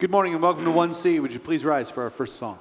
Good morning and welcome to 1C. Would you please rise for our first song?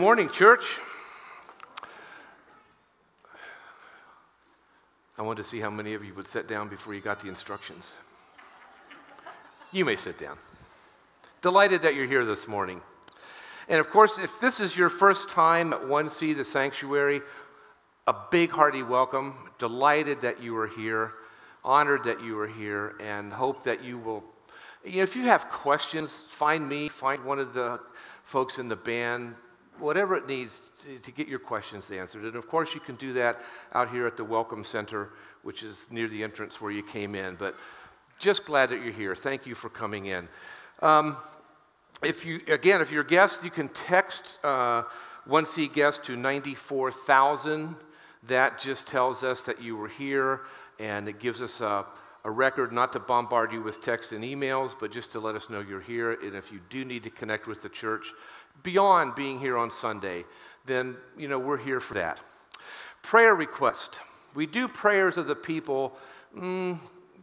Morning, church. I wanted to see how many of you would sit down before you got the instructions. You may sit down. Delighted that you're here this morning. And of course, if this is your first time at 1C, the sanctuary, a big hearty welcome. Delighted that you are here, honored that you are here, and hope that you will. You know, if you have questions, find me, find one of the folks in the band, whatever it needs to, to get your questions answered. And of course, you can do that out here at the Welcome Center, which is near the entrance where you came in. But just glad that you're here. Thank you for coming in. Um, if you again, if you're a guest, you can text uh, 1C guest to 94,000. That just tells us that you were here, and it gives us a, a record not to bombard you with texts and emails, but just to let us know you're here. And if you do need to connect with the church beyond being here on Sunday, then you know we're here for that. Prayer request. We do prayers of the people mm,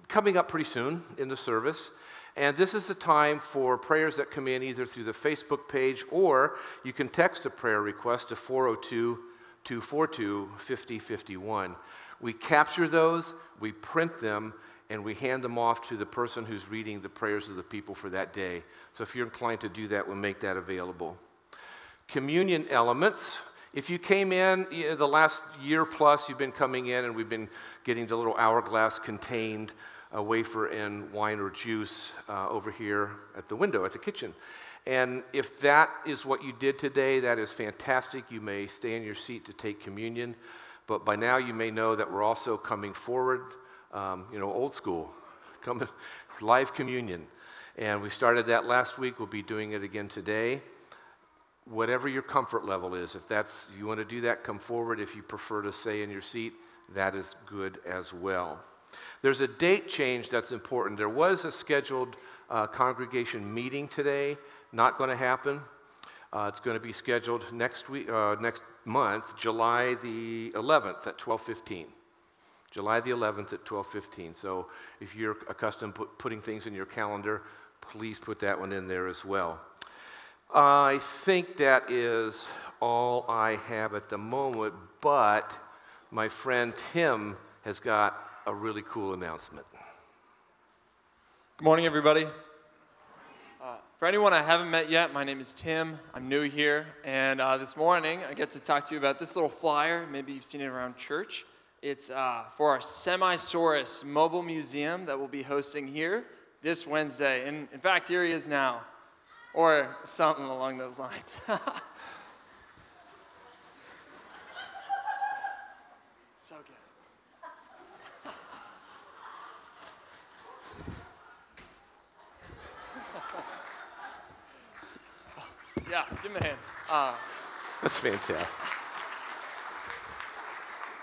coming up pretty soon in the service. And this is the time for prayers that come in either through the Facebook page or you can text a prayer request to 402 242 5051. We capture those, we print them, and we hand them off to the person who's reading the prayers of the people for that day. So if you're inclined to do that, we'll make that available. Communion elements. If you came in you know, the last year plus, you've been coming in and we've been getting the little hourglass contained uh, wafer and wine or juice uh, over here at the window at the kitchen. And if that is what you did today, that is fantastic. You may stay in your seat to take communion. But by now, you may know that we're also coming forward, um, you know, old school, coming live communion. And we started that last week. We'll be doing it again today. Whatever your comfort level is, if that's you want to do that, come forward. If you prefer to stay in your seat, that is good as well. There's a date change that's important. There was a scheduled uh, congregation meeting today, not going to happen. Uh, it's going to be scheduled next week, uh, next month, July the 11th at 12:15. July the 11th at 12:15. So if you're accustomed to put, putting things in your calendar, please put that one in there as well. I think that is all I have at the moment, but my friend Tim has got a really cool announcement. Good morning, everybody. Uh, for anyone I haven't met yet, my name is Tim. I'm new here, and uh, this morning I get to talk to you about this little flyer. Maybe you've seen it around church. It's uh, for our Semisaurus mobile museum that we'll be hosting here this Wednesday. And in fact, here he is now, or something along those lines. so good. Yeah, give him a hand. Uh, That's fantastic.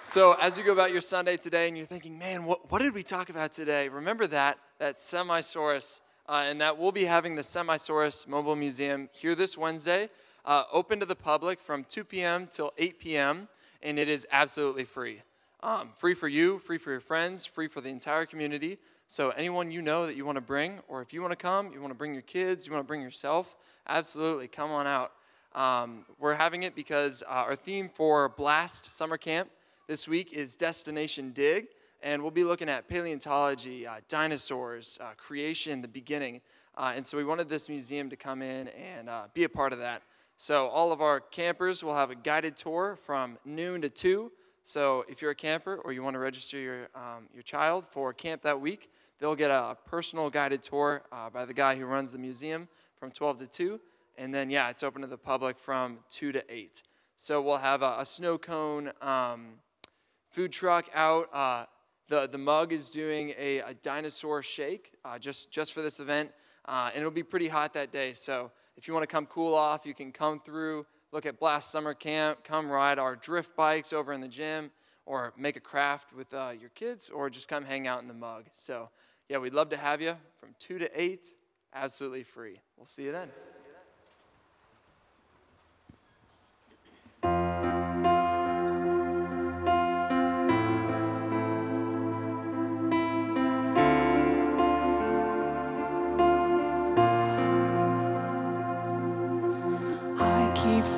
so as you go about your Sunday today and you're thinking, man, what, what did we talk about today? Remember that, that Semisaurus, uh, and that we'll be having the Semisaurus Mobile Museum here this Wednesday, uh, open to the public from 2 p.m. till 8 p.m., and it is absolutely free. Um, free for you, free for your friends, free for the entire community. So anyone you know that you want to bring, or if you want to come, you want to bring your kids, you want to bring yourself, absolutely, come on out. Um, we're having it because uh, our theme for Blast Summer Camp this week is Destination Dig, and we'll be looking at paleontology, uh, dinosaurs, uh, creation, the beginning. Uh, and so we wanted this museum to come in and uh, be a part of that. So all of our campers will have a guided tour from noon to 2. So if you're a camper or you want to register your, um, your child for camp that week, they'll get a personal guided tour uh, by the guy who runs the museum from 12 to 2. And then, yeah, it's open to the public from 2 to 8. So we'll have a, a snow cone um, food truck out. Uh, the, the mug is doing a, a dinosaur shake uh, just, just for this event. Uh, and it'll be pretty hot that day. So if you want to come cool off, you can come through, look at Blast Summer Camp, come ride our drift bikes over in the gym, or make a craft with uh, your kids, or just come hang out in the mug. So, yeah, we'd love to have you from 2 to 8, absolutely free. We'll see you then.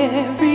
Every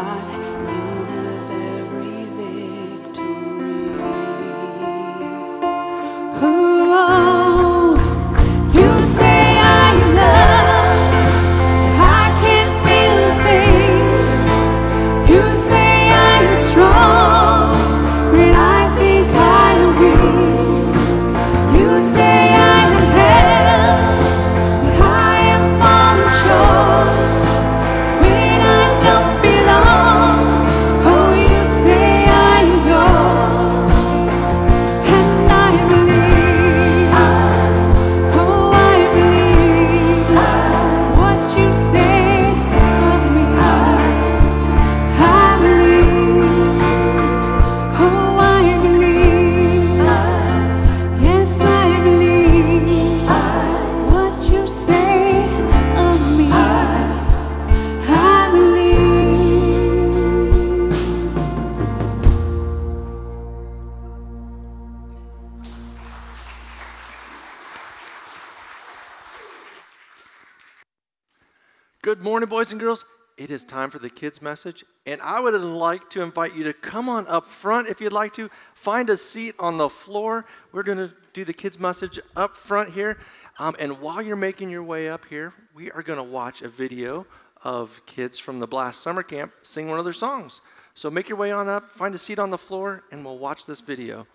God, And girls. It is time for the kids' message, and I would like to invite you to come on up front if you'd like to. Find a seat on the floor. We're going to do the kids' message up front here. Um, and while you're making your way up here, we are going to watch a video of kids from the Blast Summer Camp sing one of their songs. So make your way on up, find a seat on the floor, and we'll watch this video.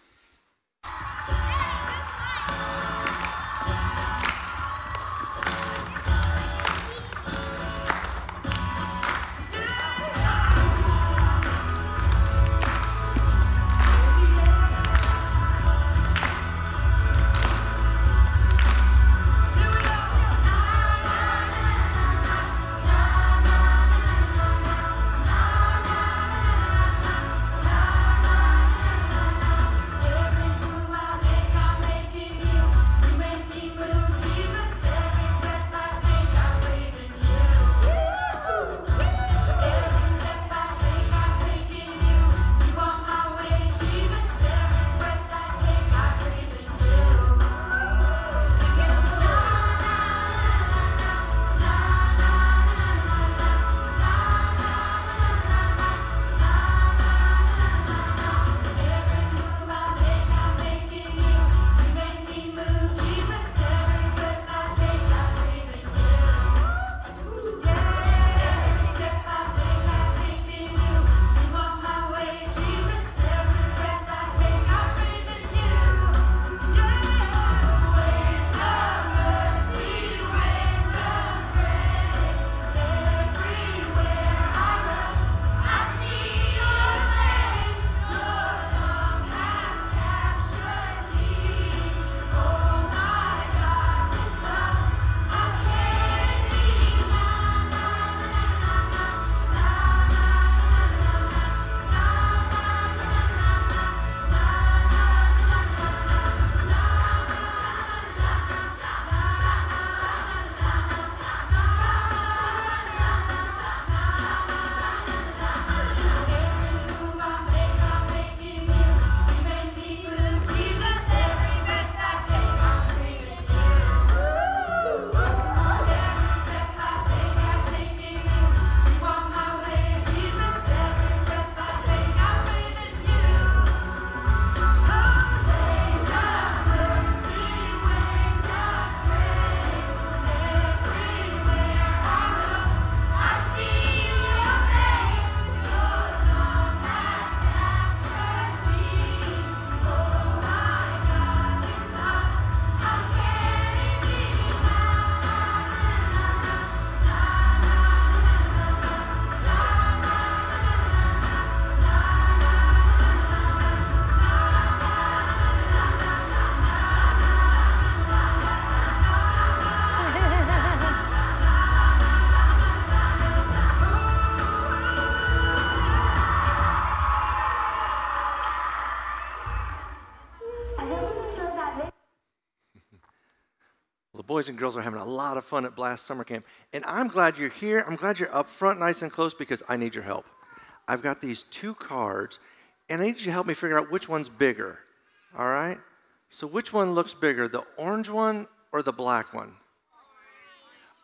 Boys and girls are having a lot of fun at Blast Summer Camp. And I'm glad you're here. I'm glad you're up front, nice and close, because I need your help. I've got these two cards, and I need you to help me figure out which one's bigger. All right? So, which one looks bigger, the orange one or the black one?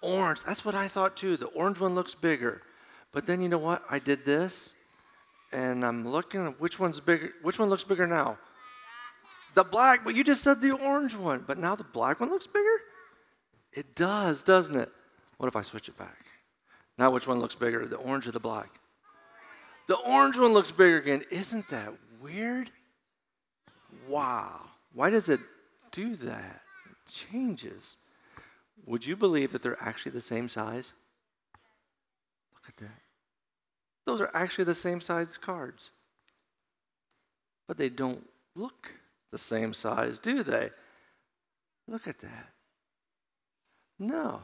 Orange. That's what I thought too. The orange one looks bigger. But then you know what? I did this, and I'm looking at which one's bigger. Which one looks bigger now? The black, but you just said the orange one. But now the black one looks bigger? It does, doesn't it? What if I switch it back? Now which one looks bigger, the orange or the black? The orange one looks bigger again. Isn't that weird? Wow. Why does it do that? It changes. Would you believe that they're actually the same size? Look at that. Those are actually the same size cards. But they don't look the same size, do they? Look at that. No.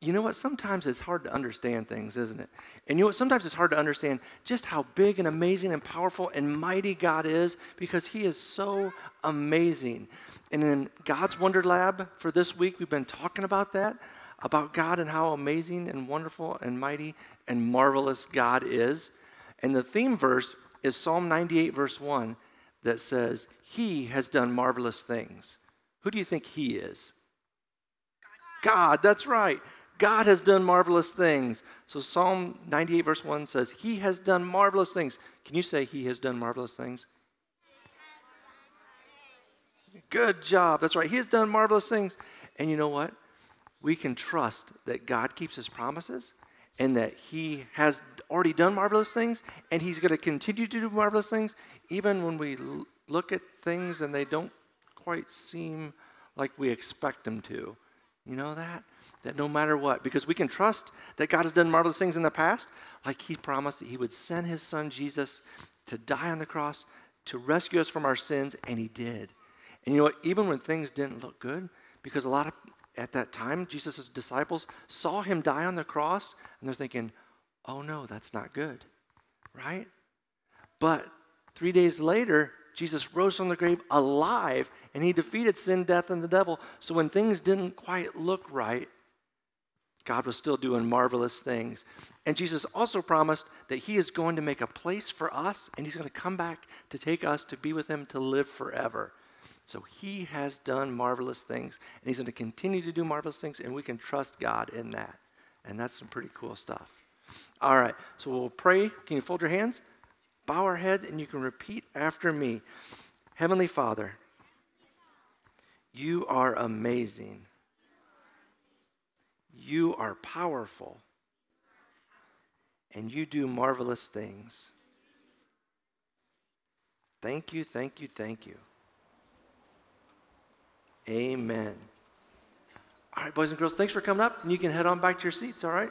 You know what? Sometimes it's hard to understand things, isn't it? And you know what? Sometimes it's hard to understand just how big and amazing and powerful and mighty God is because He is so amazing. And in God's Wonder Lab for this week, we've been talking about that, about God and how amazing and wonderful and mighty and marvelous God is. And the theme verse is Psalm 98, verse 1, that says, He has done marvelous things. Who do you think He is? God, that's right. God has done marvelous things. So Psalm 98, verse 1 says, He has done marvelous things. Can you say He has done marvelous things? Good job. That's right. He has done marvelous things. And you know what? We can trust that God keeps His promises and that He has already done marvelous things and He's going to continue to do marvelous things even when we look at things and they don't quite seem like we expect them to. You know that? That no matter what, because we can trust that God has done marvelous things in the past, like He promised that He would send His Son Jesus to die on the cross to rescue us from our sins, and He did. And you know what? Even when things didn't look good, because a lot of at that time, Jesus' disciples saw him die on the cross, and they're thinking, oh no, that's not good, right? But three days later, Jesus rose from the grave alive, and he defeated sin, death, and the devil. So when things didn't quite look right, God was still doing marvelous things. And Jesus also promised that he is going to make a place for us, and he's going to come back to take us to be with him to live forever. So he has done marvelous things, and he's going to continue to do marvelous things, and we can trust God in that. And that's some pretty cool stuff. All right, so we'll pray. Can you fold your hands? Bow our head, and you can repeat after me Heavenly Father, you are amazing. You are powerful. And you do marvelous things. Thank you, thank you, thank you. Amen. All right, boys and girls, thanks for coming up. And you can head on back to your seats, all right?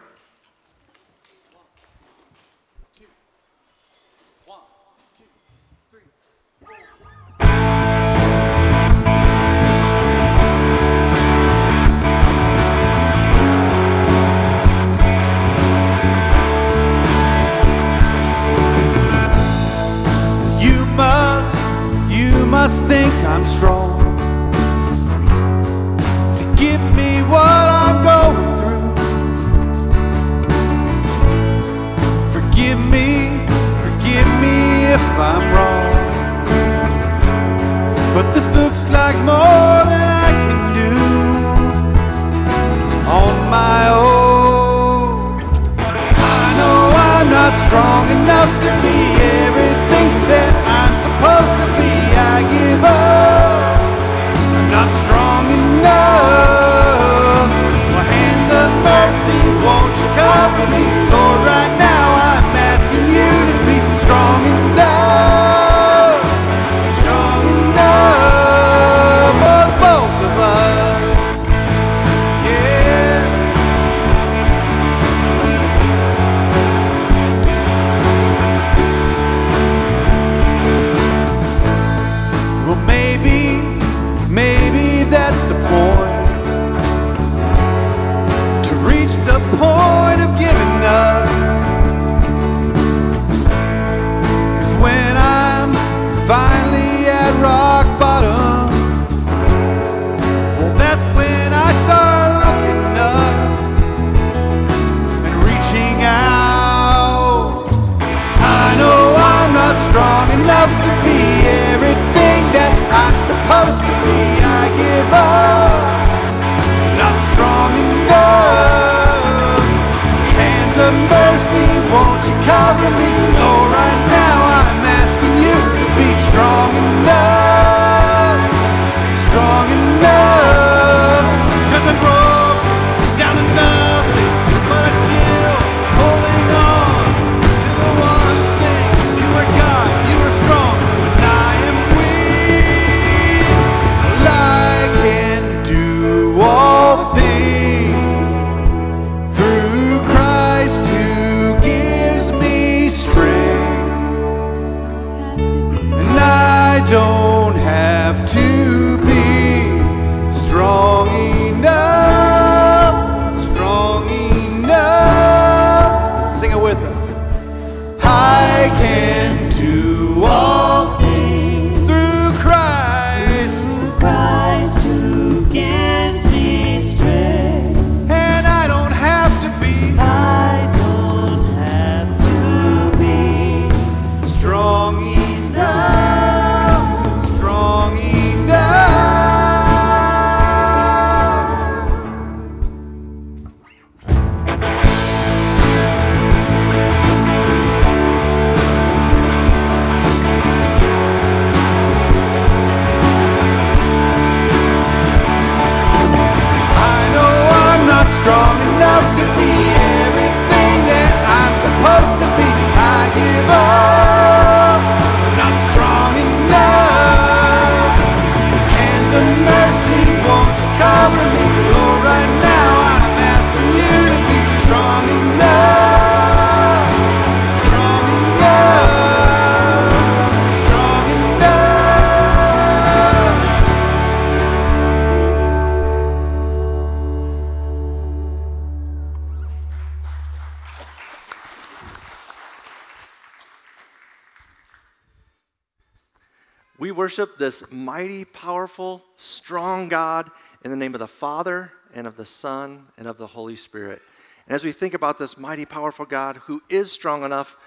Worship this mighty, powerful, strong God in the name of the Father and of the Son and of the Holy Spirit. And as we think about this mighty, powerful God who is strong enough,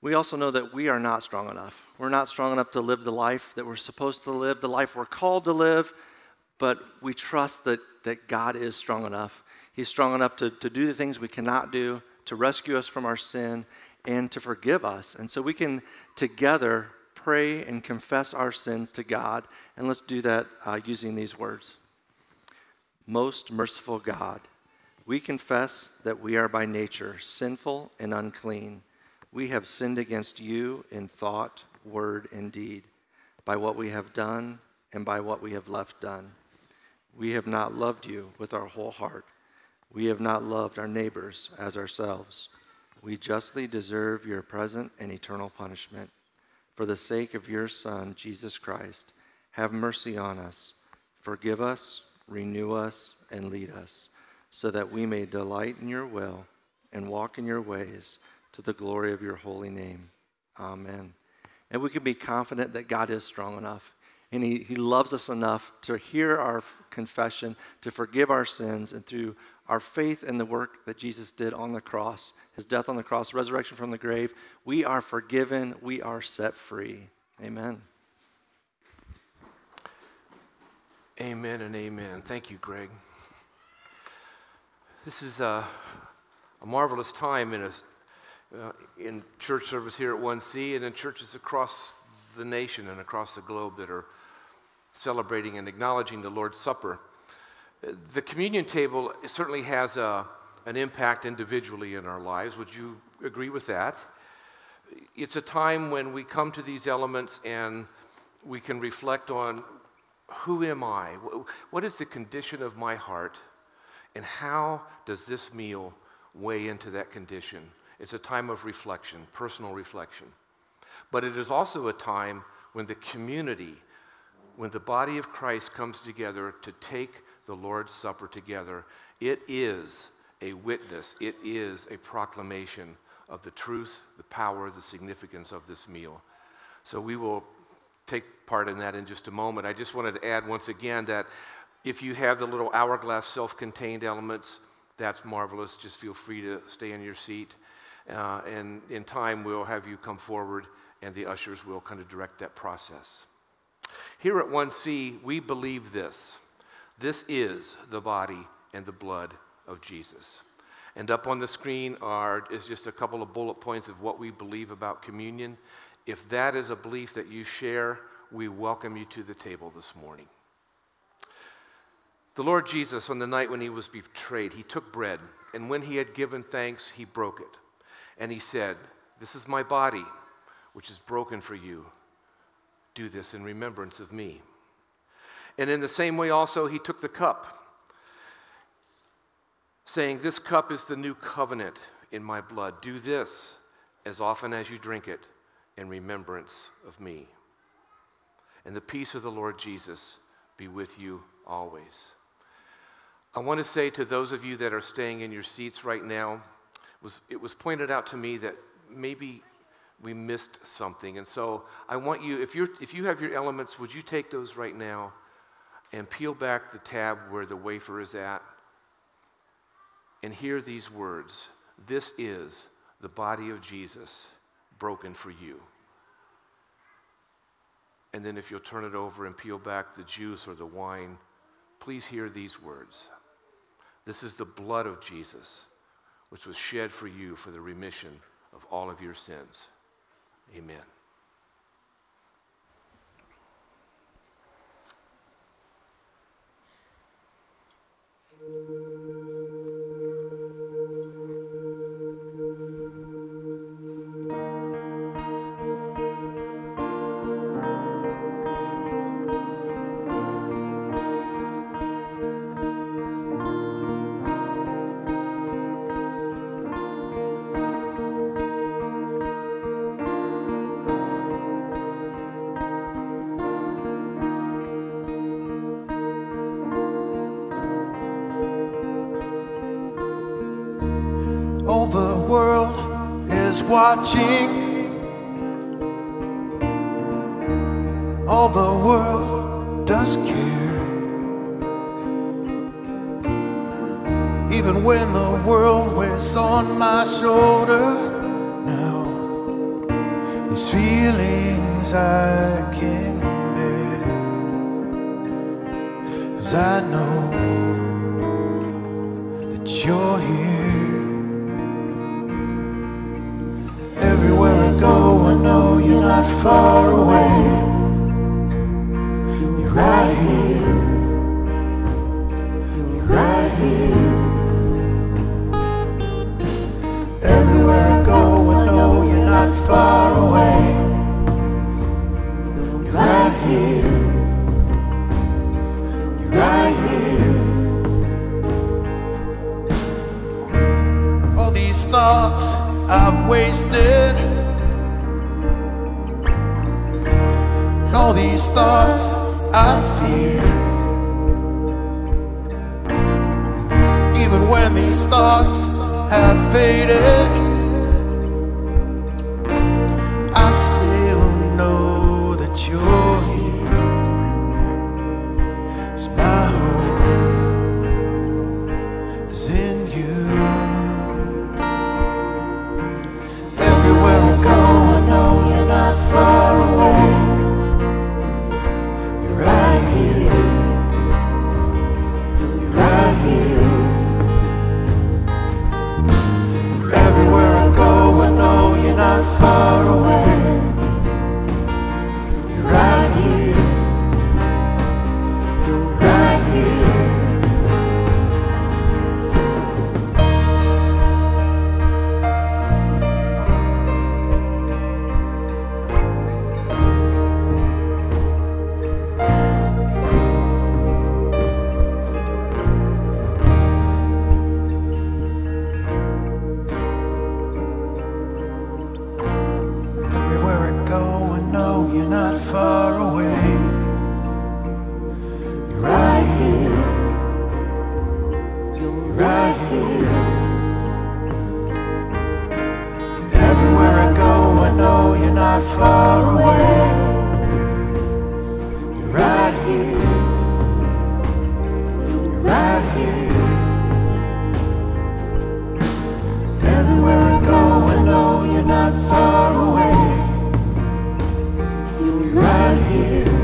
we also know that we are not strong enough. We're not strong enough to live the life that we're supposed to live, the life we're called to live, but we trust that, that God is strong enough. He's strong enough to, to do the things we cannot do, to rescue us from our sin, and to forgive us. And so we can together pray and confess our sins to God. And let's do that uh, using these words Most merciful God, we confess that we are by nature sinful and unclean. We have sinned against you in thought, word, and deed, by what we have done and by what we have left done. We have not loved you with our whole heart. We have not loved our neighbors as ourselves. We justly deserve your present and eternal punishment. For the sake of your Son, Jesus Christ, have mercy on us. Forgive us, renew us, and lead us, so that we may delight in your will and walk in your ways to the glory of your holy name. Amen. And we can be confident that God is strong enough. And he, he loves us enough to hear our confession, to forgive our sins, and through our faith in the work that Jesus did on the cross, his death on the cross, resurrection from the grave, we are forgiven, we are set free. Amen. Amen and amen. Thank you, Greg. This is a, a marvelous time in, a, uh, in church service here at 1C and in churches across the nation and across the globe that are celebrating and acknowledging the Lord's Supper. The communion table certainly has a, an impact individually in our lives. Would you agree with that? It's a time when we come to these elements and we can reflect on who am I? What is the condition of my heart? And how does this meal weigh into that condition? It's a time of reflection, personal reflection. But it is also a time when the community, when the body of Christ comes together to take the Lord's Supper together, it is a witness, it is a proclamation of the truth, the power, the significance of this meal. So we will take part in that in just a moment. I just wanted to add once again that if you have the little hourglass self contained elements, that's marvelous. Just feel free to stay in your seat. Uh, and in time, we'll have you come forward, and the ushers will kind of direct that process. Here at 1C, we believe this this is the body and the blood of Jesus. And up on the screen are, is just a couple of bullet points of what we believe about communion. If that is a belief that you share, we welcome you to the table this morning. The Lord Jesus, on the night when he was betrayed, he took bread, and when he had given thanks, he broke it. And he said, This is my body, which is broken for you. Do this in remembrance of me. And in the same way, also, he took the cup, saying, This cup is the new covenant in my blood. Do this as often as you drink it in remembrance of me. And the peace of the Lord Jesus be with you always. I want to say to those of you that are staying in your seats right now, was, it was pointed out to me that maybe we missed something. And so I want you, if, you're, if you have your elements, would you take those right now and peel back the tab where the wafer is at and hear these words This is the body of Jesus broken for you. And then if you'll turn it over and peel back the juice or the wine, please hear these words. This is the blood of Jesus, which was shed for you for the remission of all of your sins. Amen. World is watching. all the world thoughts I've wasted. All these thoughts I fear. Even when these thoughts have faded, Right here.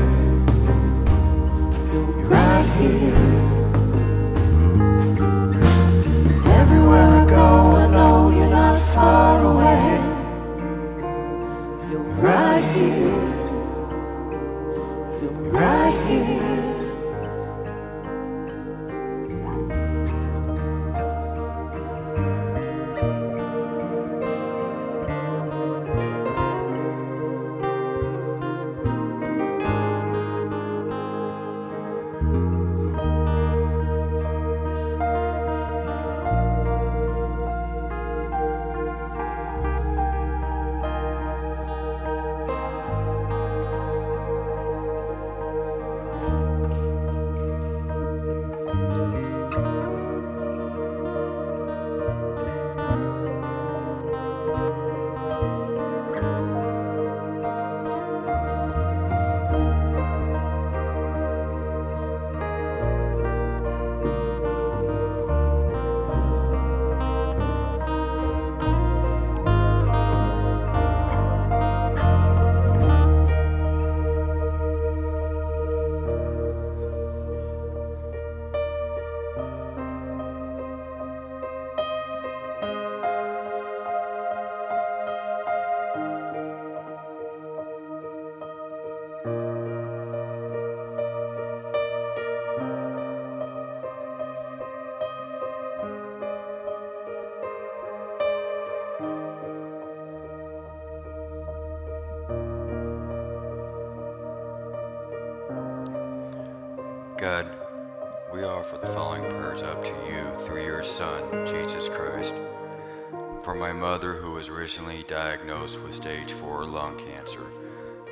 Recently diagnosed with stage 4 lung cancer,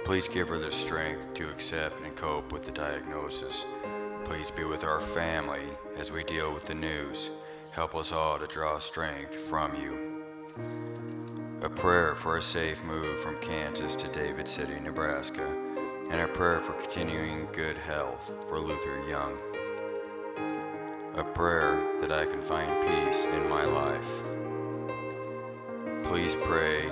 please give her the strength to accept and cope with the diagnosis. Please be with our family as we deal with the news. Help us all to draw strength from you. A prayer for a safe move from Kansas to David City, Nebraska. and a prayer for continuing good health for Luther Young. A prayer that I can find peace in my life. Please pray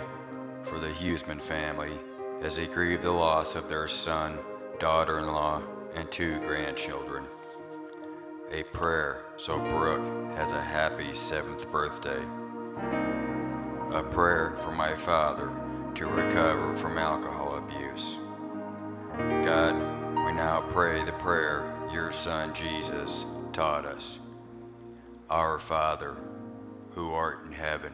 for the Huseman family as they grieve the loss of their son, daughter in law, and two grandchildren. A prayer so Brooke has a happy seventh birthday. A prayer for my father to recover from alcohol abuse. God, we now pray the prayer your Son Jesus taught us. Our Father, who art in heaven,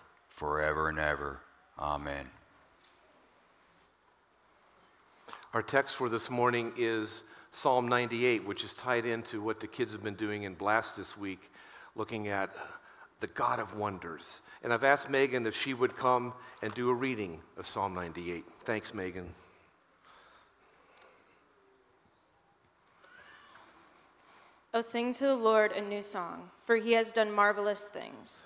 forever and ever. Amen. Our text for this morning is Psalm 98, which is tied into what the kids have been doing in Blast this week, looking at the God of wonders. And I've asked Megan if she would come and do a reading of Psalm 98. Thanks, Megan. Oh, sing to the Lord a new song, for he has done marvelous things.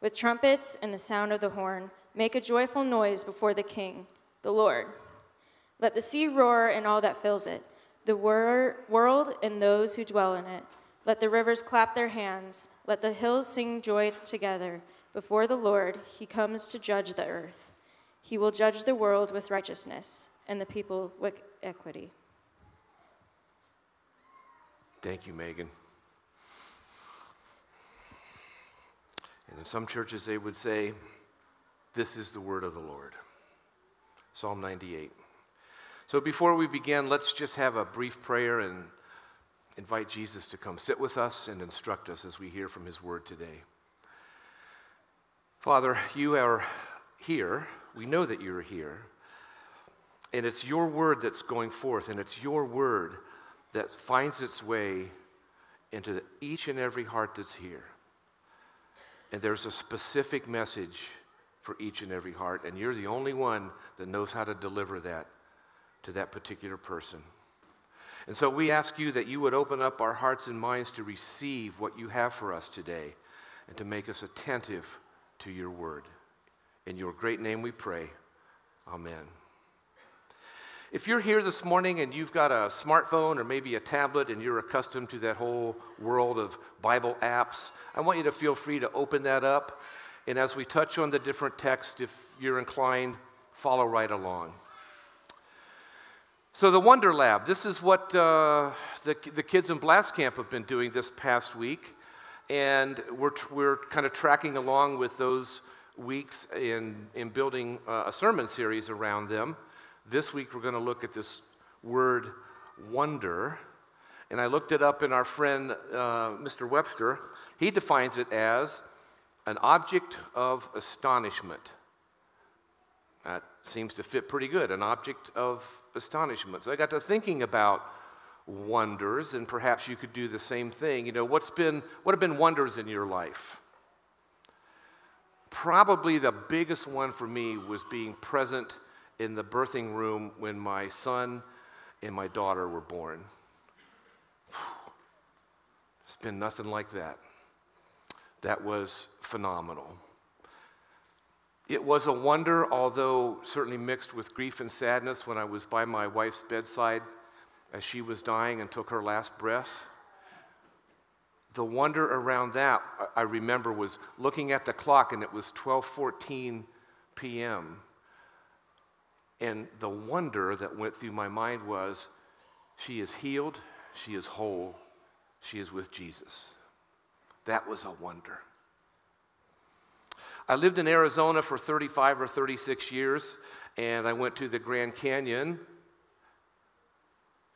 with trumpets and the sound of the horn. Make a joyful noise before the King, the Lord. Let the sea roar and all that fills it, the wor- world and those who dwell in it. Let the rivers clap their hands. Let the hills sing joy together. Before the Lord, he comes to judge the earth. He will judge the world with righteousness and the people with equity. Thank you, Megan. And in some churches, they would say, This is the word of the Lord. Psalm 98. So before we begin, let's just have a brief prayer and invite Jesus to come sit with us and instruct us as we hear from his word today. Father, you are here. We know that you're here. And it's your word that's going forth, and it's your word that finds its way into each and every heart that's here. And there's a specific message for each and every heart, and you're the only one that knows how to deliver that to that particular person. And so we ask you that you would open up our hearts and minds to receive what you have for us today and to make us attentive to your word. In your great name we pray. Amen. If you're here this morning and you've got a smartphone or maybe a tablet and you're accustomed to that whole world of Bible apps, I want you to feel free to open that up. And as we touch on the different texts, if you're inclined, follow right along. So, the Wonder Lab, this is what uh, the, the kids in Blast Camp have been doing this past week. And we're, we're kind of tracking along with those weeks in, in building uh, a sermon series around them. This week, we're going to look at this word wonder. And I looked it up in our friend uh, Mr. Webster. He defines it as an object of astonishment. That seems to fit pretty good, an object of astonishment. So I got to thinking about wonders, and perhaps you could do the same thing. You know, what's been, what have been wonders in your life? Probably the biggest one for me was being present in the birthing room when my son and my daughter were born. It's been nothing like that. That was phenomenal. It was a wonder, although certainly mixed with grief and sadness, when I was by my wife's bedside as she was dying and took her last breath. The wonder around that, I remember, was looking at the clock and it was 12:14 p.m. And the wonder that went through my mind was, She is healed, she is whole, she is with Jesus. That was a wonder. I lived in Arizona for 35 or 36 years, and I went to the Grand Canyon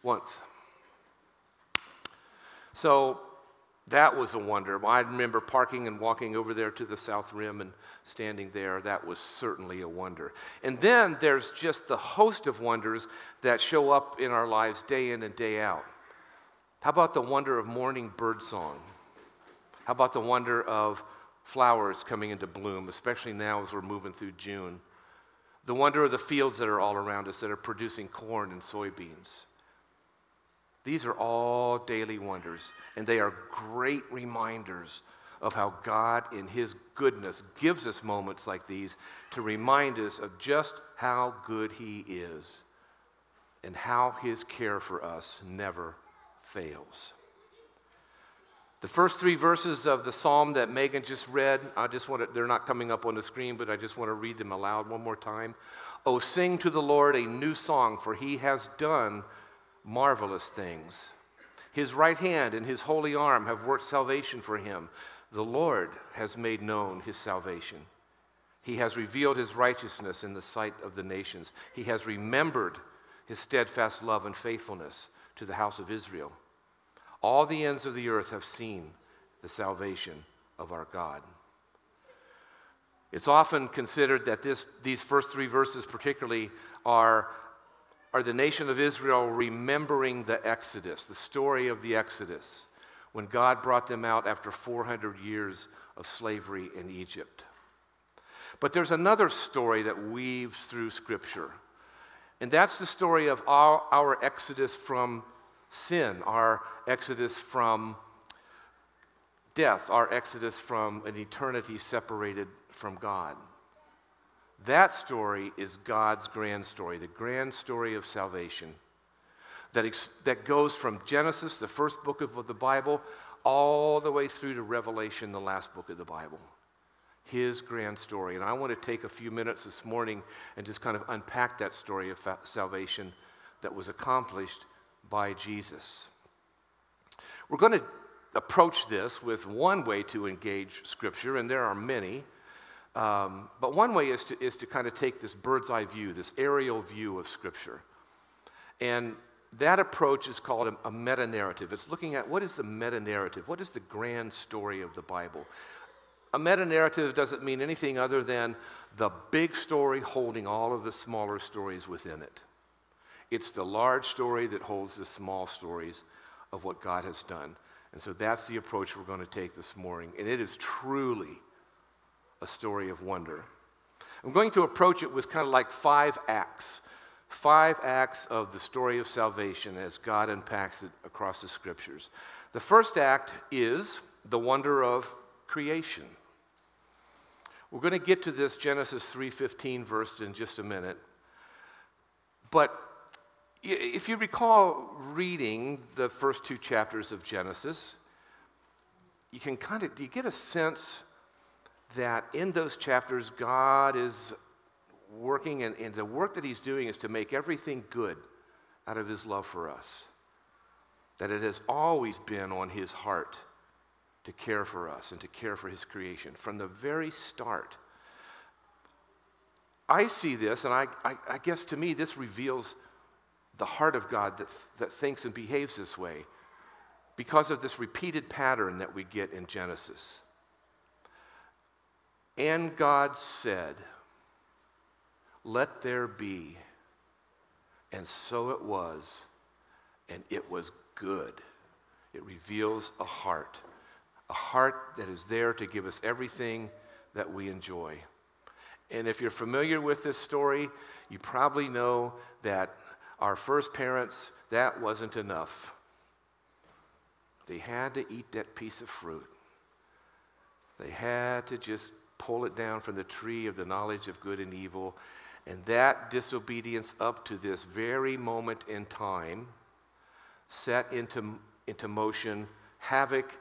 once. So that was a wonder. I remember parking and walking over there to the South Rim and standing there. That was certainly a wonder. And then there's just the host of wonders that show up in our lives day in and day out. How about the wonder of morning birdsong? How about the wonder of flowers coming into bloom, especially now as we're moving through June? The wonder of the fields that are all around us that are producing corn and soybeans. These are all daily wonders, and they are great reminders of how God, in His goodness, gives us moments like these to remind us of just how good He is and how His care for us never fails. The first three verses of the psalm that Megan just read, I just want to, they're not coming up on the screen, but I just want to read them aloud one more time. Oh, sing to the Lord a new song, for he has done marvelous things. His right hand and his holy arm have worked salvation for him. The Lord has made known his salvation. He has revealed his righteousness in the sight of the nations. He has remembered his steadfast love and faithfulness to the house of Israel. All the ends of the earth have seen the salvation of our God. It's often considered that this, these first three verses, particularly, are, are the nation of Israel remembering the Exodus, the story of the Exodus, when God brought them out after 400 years of slavery in Egypt. But there's another story that weaves through Scripture, and that's the story of our, our exodus from sin, our exodus from death, our exodus from an eternity separated from God. That story is God's grand story, the grand story of salvation that, ex- that goes from Genesis, the first book of, the Bible, all the way through to Revelation, the last book of the Bible. His grand story. And I want to take a few minutes this morning and just kind of unpack that story of fa- salvation that was accomplished by Jesus. We're going to approach this with one way to engage Scripture, and there are many. Um, but one way is to, is to kind of take this bird's eye view, this aerial view of Scripture. And that approach is called a, a meta narrative. It's looking at what is the meta narrative? What is the grand story of the Bible? A meta narrative doesn't mean anything other than the big story holding all of the smaller stories within it. It's the large story that holds the small stories of what God has done. And so that's the approach we're going to take this morning. And it is truly a story of wonder. I'm going to approach it with kind of like five acts. Five acts of the story of salvation as God unpacks it across the scriptures. The first act is the wonder of creation. We're going to get to this Genesis 3:15 verse in just a minute. But if you recall reading the first two chapters of Genesis, you can kind of you get a sense that in those chapters God is working and, and the work that he's doing is to make everything good out of his love for us. That it has always been on his heart to care for us and to care for his creation from the very start. I see this, and I, I, I guess to me, this reveals the heart of God that, that thinks and behaves this way because of this repeated pattern that we get in Genesis. And God said, Let there be. And so it was, and it was good. It reveals a heart, a heart that is there to give us everything that we enjoy. And if you're familiar with this story, you probably know that our first parents, that wasn't enough. They had to eat that piece of fruit. They had to just pull it down from the tree of the knowledge of good and evil. And that disobedience up to this very moment in time set into, into motion havoc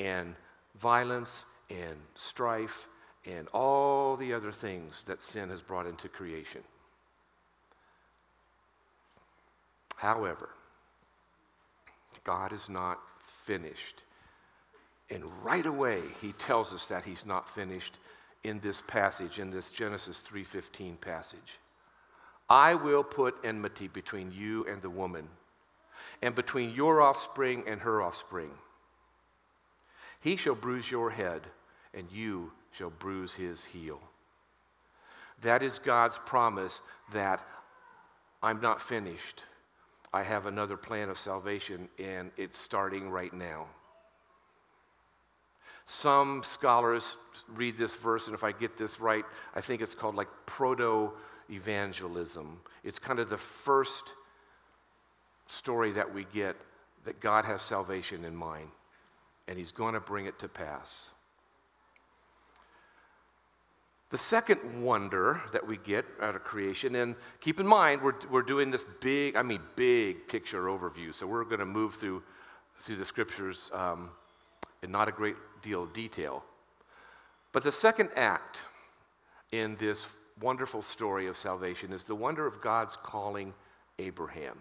and violence and strife and all the other things that sin has brought into creation. However, God is not finished. And right away, he tells us that he's not finished in this passage, in this Genesis 3:15 passage. I will put enmity between you and the woman, and between your offspring and her offspring. He shall bruise your head, and you shall bruise his heel. That is God's promise that I'm not finished. I have another plan of salvation, and it's starting right now. Some scholars read this verse, and if I get this right, I think it's called like proto evangelism. It's kind of the first story that we get that God has salvation in mind, and He's going to bring it to pass. The second wonder that we get out of creation, and keep in mind, we're, we're doing this big, I mean, big picture overview. So we're going to move through, through the scriptures um, in not a great deal of detail. But the second act in this wonderful story of salvation is the wonder of God's calling Abraham.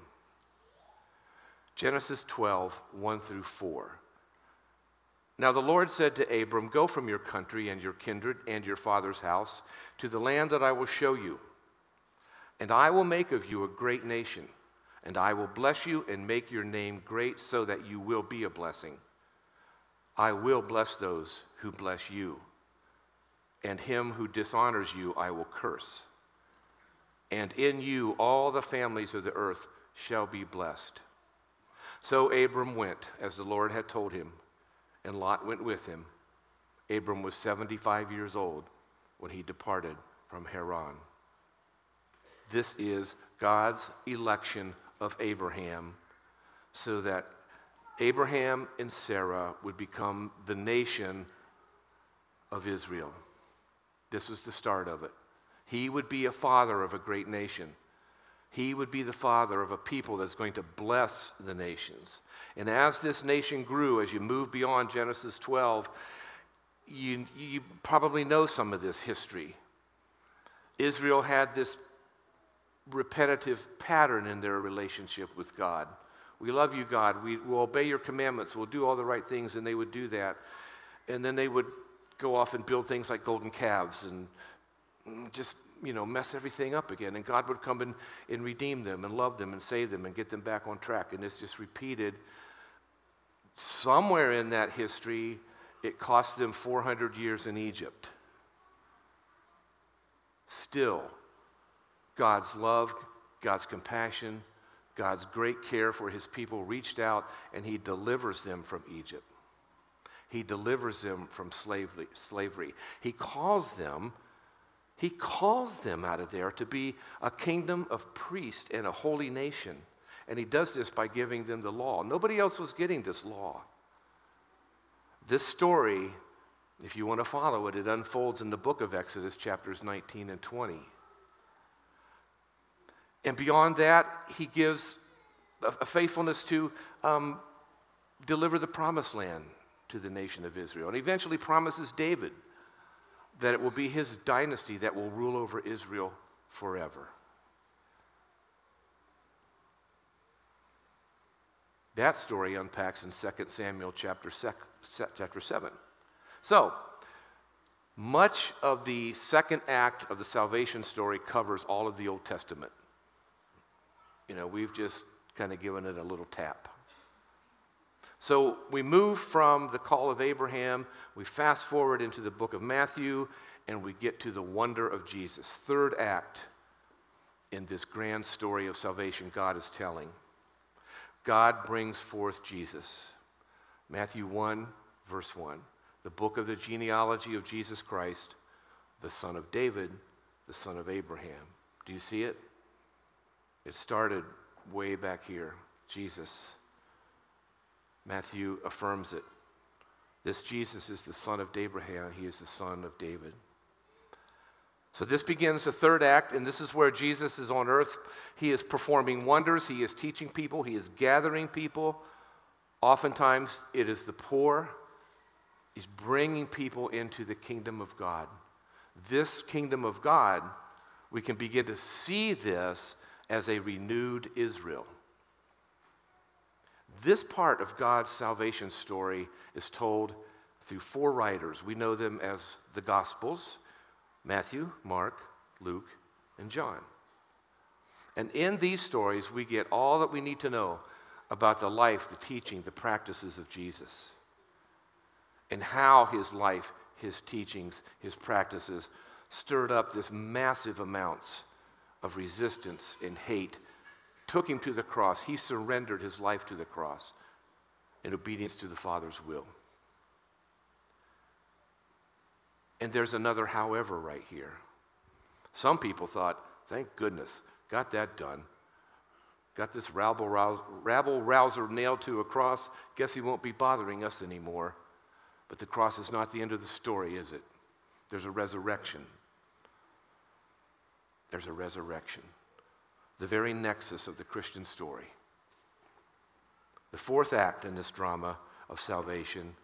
Genesis 12, 1 through 4. Now the Lord said to Abram, Go from your country and your kindred and your father's house to the land that I will show you. And I will make of you a great nation, and I will bless you and make your name great so that you will be a blessing. I will bless those who bless you, and him who dishonors you I will curse. And in you all the families of the earth shall be blessed. So Abram went as the Lord had told him and Lot went with him. Abram was 75 years old when he departed from Haran. This is God's election of Abraham so that Abraham and Sarah would become the nation of Israel. This was the start of it. He would be a father of a great nation. He would be the father of a people that's going to bless the nations. And as this nation grew, as you move beyond Genesis 12, you, you probably know some of this history. Israel had this repetitive pattern in their relationship with God. We love you, God. We will obey your commandments. We'll do all the right things, and they would do that. And then they would go off and build things like golden calves and just you know, mess everything up again. And God would come and, and redeem them and love them and save them and get them back on track. And it's just repeated. Somewhere in that history, it cost them 400 years in Egypt. Still, God's love, God's compassion, God's great care for his people reached out and he delivers them from Egypt. He delivers them from slavery. slavery. He calls them he calls them out of there to be a kingdom of priests and a holy nation. And he does this by giving them the law. Nobody else was getting this law. This story, if you want to follow it, it unfolds in the book of Exodus, chapters 19 and 20. And beyond that, he gives a faithfulness to um, deliver the promised land to the nation of Israel. And eventually promises David that it will be his dynasty that will rule over Israel forever. That story unpacks in 2 Samuel chapter, sec, chapter 7. So, much of the second act of the salvation story covers all of the Old Testament. You know, we've just kind of given it a little tap. So we move from the call of Abraham, we fast forward into the book of Matthew, and we get to the wonder of Jesus. Third act in this grand story of salvation God is telling. God brings forth Jesus. Matthew 1, verse 1. The book of the genealogy of Jesus Christ, the son of David, the son of Abraham. Do you see it? It started way back here. Jesus Matthew affirms it. This Jesus is the son of Abraham, he is the son of David. So this begins the third act, and this is where Jesus is on earth. He is performing wonders, he is teaching people, he is gathering people. Oftentimes, it is the poor. He's bringing people into the kingdom of God. This kingdom of God, we can begin to see this as a renewed Israel. This part of God's salvation story is told through four writers. We know them as the Gospels Matthew, Mark, Luke, and John. And in these stories, we get all that we need to know about the life, the teaching, the practices of Jesus, and how his life, his teachings, his practices stirred up this massive amounts of resistance and hate, took him to the cross. He surrendered his life to the cross in obedience to the Father's will. And there's another however right here. Some people thought, thank goodness, got that done. Got this rabble, rouse, rabble rouser nailed to a cross. Guess he won't be bothering us anymore. But the cross is not the end of the story, is it? There's a resurrection. There's a resurrection. The very nexus of the Christian story. The fourth act in this drama of salvation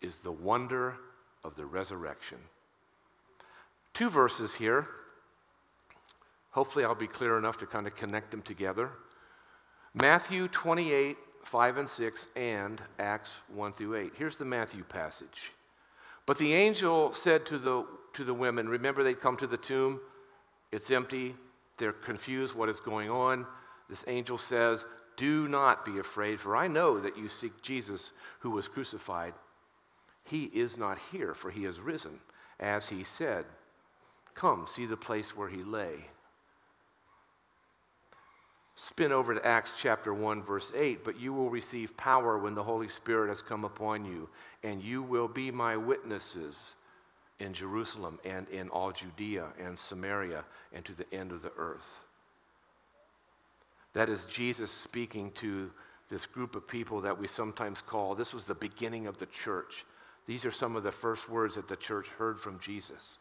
is the wonder of the resurrection. Two verses here. Hopefully, I'll be clear enough to kind of connect them together. Matthew 28, 5 and 6, and Acts 1 through 8. Here's the Matthew passage. But the angel said to the, to the women, remember they'd come to the tomb, it's empty, they're confused what is going on. This angel says, Do not be afraid, for I know that you seek Jesus who was crucified. He is not here, for he has risen, as he said. Come, see the place where he lay. Spin over to Acts chapter 1, verse 8. But you will receive power when the Holy Spirit has come upon you, and you will be my witnesses in Jerusalem and in all Judea and Samaria and to the end of the earth. That is Jesus speaking to this group of people that we sometimes call, this was the beginning of the church. These are some of the first words that the church heard from Jesus.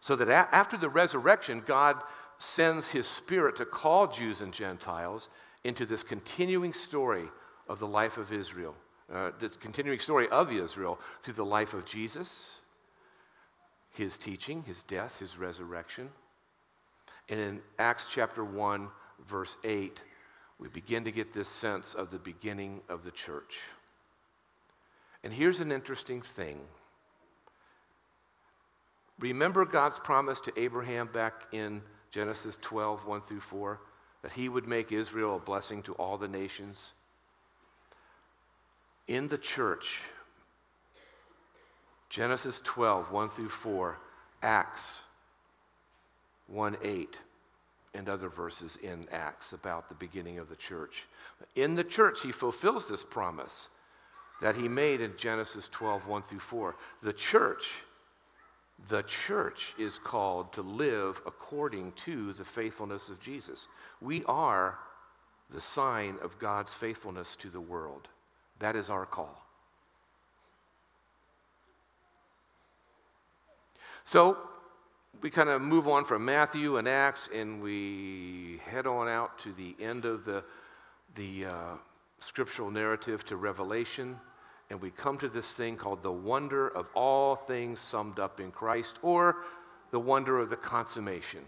So that a- after the resurrection, God sends his spirit to call Jews and Gentiles into this continuing story of the life of Israel, uh, this continuing story of Israel through the life of Jesus, his teaching, his death, his resurrection. And in Acts chapter 1, verse 8, we begin to get this sense of the beginning of the church. And here's an interesting thing. Remember God's promise to Abraham back in Genesis 12, 1 through 4, that he would make Israel a blessing to all the nations? In the church, Genesis 12, 1 through 4, Acts 1 8, and other verses in Acts about the beginning of the church. In the church, he fulfills this promise that he made in Genesis 12, 1 through 4. The church, the church is called to live according to the faithfulness of Jesus. We are the sign of God's faithfulness to the world. That is our call. So we kind of move on from Matthew and Acts and we head on out to the end of the, the uh, scriptural narrative to Revelation. And we come to this thing called the wonder of all things summed up in Christ, or the wonder of the consummation.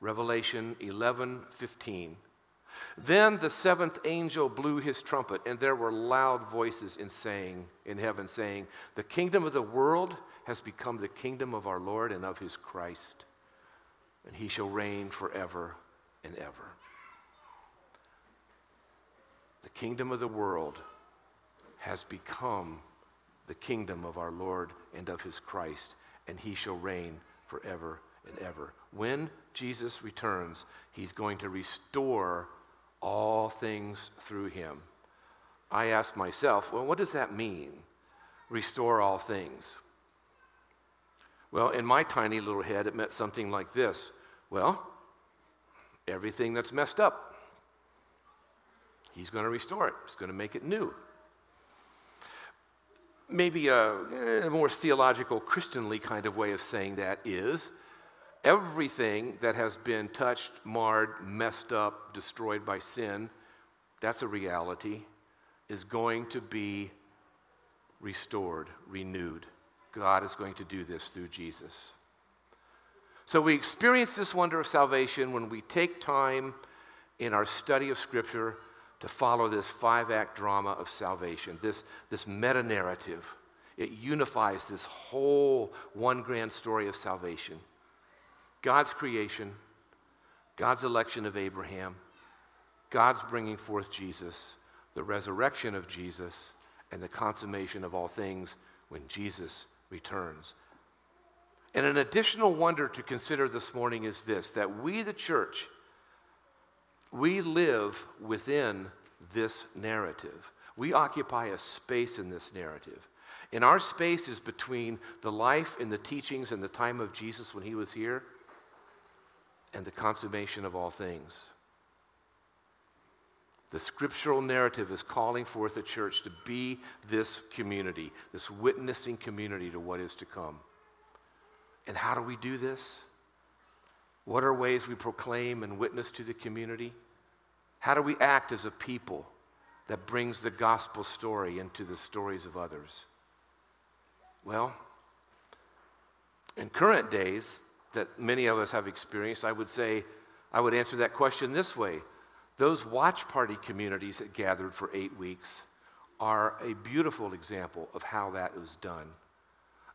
Revelation 11 15. Then the seventh angel blew his trumpet, and there were loud voices in saying in heaven saying, "The kingdom of the world has become the kingdom of our Lord and of his Christ, and he shall reign forever and ever." The kingdom of the world has become the kingdom of our Lord and of his Christ, and he shall reign forever and ever. When Jesus returns, he's going to restore all things through him. I ask myself, well, what does that mean? Restore all things. Well, in my tiny little head, it meant something like this well, everything that's messed up, he's going to restore it, he's going to make it new. Maybe a, a more theological, Christianly kind of way of saying that is everything that has been touched, marred, messed up, destroyed by sin, that's a reality, is going to be restored, renewed. God is going to do this through Jesus. So we experience this wonder of salvation when we take time in our study of Scripture to follow this five act drama of salvation, this, this meta narrative. It unifies this whole one grand story of salvation God's creation, God's election of Abraham, God's bringing forth Jesus, the resurrection of Jesus, and the consummation of all things when Jesus returns. And an additional wonder to consider this morning is this that we, the church, we live within this narrative. We occupy a space in this narrative. And our space is between the life and the teachings and the time of Jesus when he was here and the consummation of all things. The scriptural narrative is calling forth the church to be this community, this witnessing community to what is to come. And how do we do this? What are ways we proclaim and witness to the community? How do we act as a people that brings the gospel story into the stories of others? Well, in current days that many of us have experienced, I would say, I would answer that question this way. Those watch party communities that gathered for eight weeks are a beautiful example of how that was done.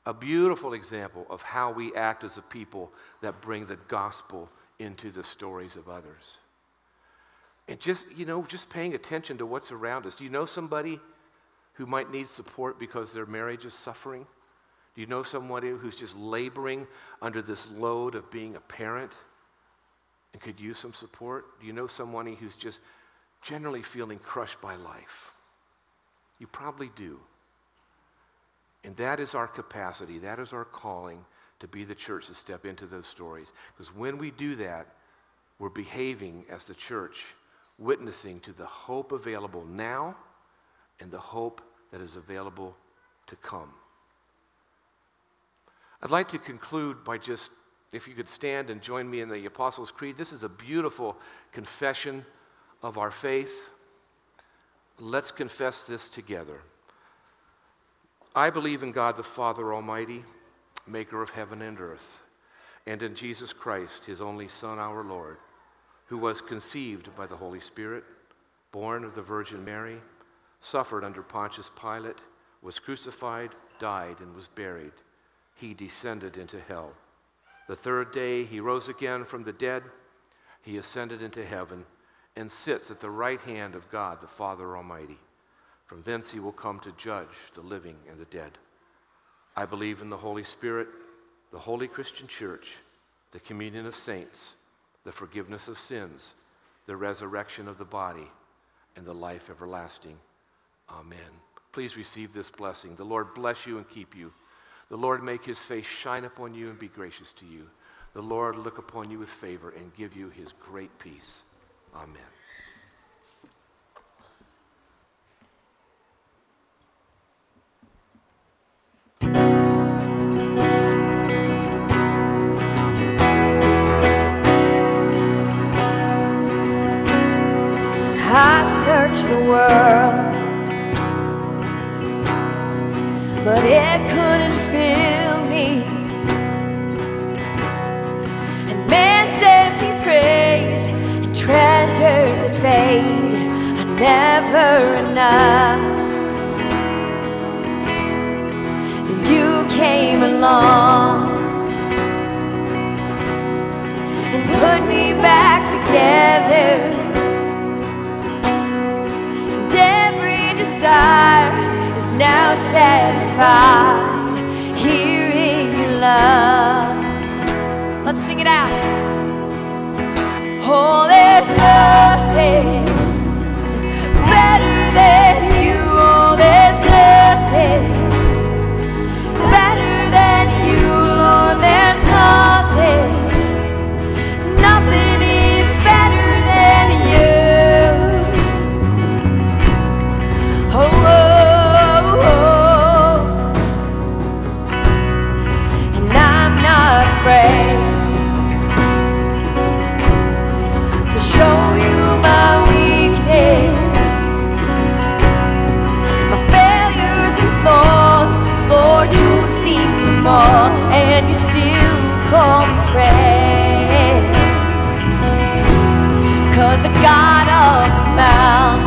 A beautiful example of how we act as a people that bring the gospel into the stories of others. And just, you know, just paying attention to what's around us. Do you know somebody who might need support because their marriage is suffering? Do you know somebody who's just laboring under this load of being a parent and could use some support? Do you know someone who's just generally feeling crushed by life? You probably do. And that is our capacity, that is our calling to be the church to step into those stories. Because when we do that, we're behaving as the church, witnessing to the hope available now and the hope that is available to come. I'd like to conclude by just, if you could stand and join me in the Apostles' Creed. This is a beautiful confession of our faith. Let's confess this together. I believe in God the Father Almighty, maker of heaven and earth, and in Jesus Christ, his only Son, our Lord, who was conceived by the Holy Spirit, born of the Virgin Mary, suffered under Pontius Pilate, was crucified, died, and was buried. He descended into hell. The third day he rose again from the dead. He ascended into heaven and sits at the right hand of God the Father Almighty. From thence he will come to judge the living and the dead. I believe in the Holy Spirit, the holy Christian church, the communion of saints, the forgiveness of sins, the resurrection of the body, and the life everlasting. Amen. Please receive this blessing. The Lord bless you and keep you. The Lord make his face shine upon you and be gracious to you. The Lord look upon you with favor and give you his great peace. Amen. I searched the world, it couldn't fill me. And man's empty praise and treasures that fade are never enough. And you came along and put me back together. And every desire now satisfied here in your love. Let's sing it out. Oh, there's nothing better than you. Oh, there's nothing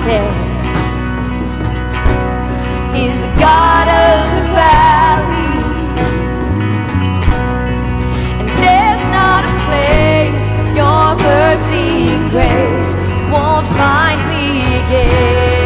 head. He's the God of the valley, and there's not a place Your mercy and grace won't find me again.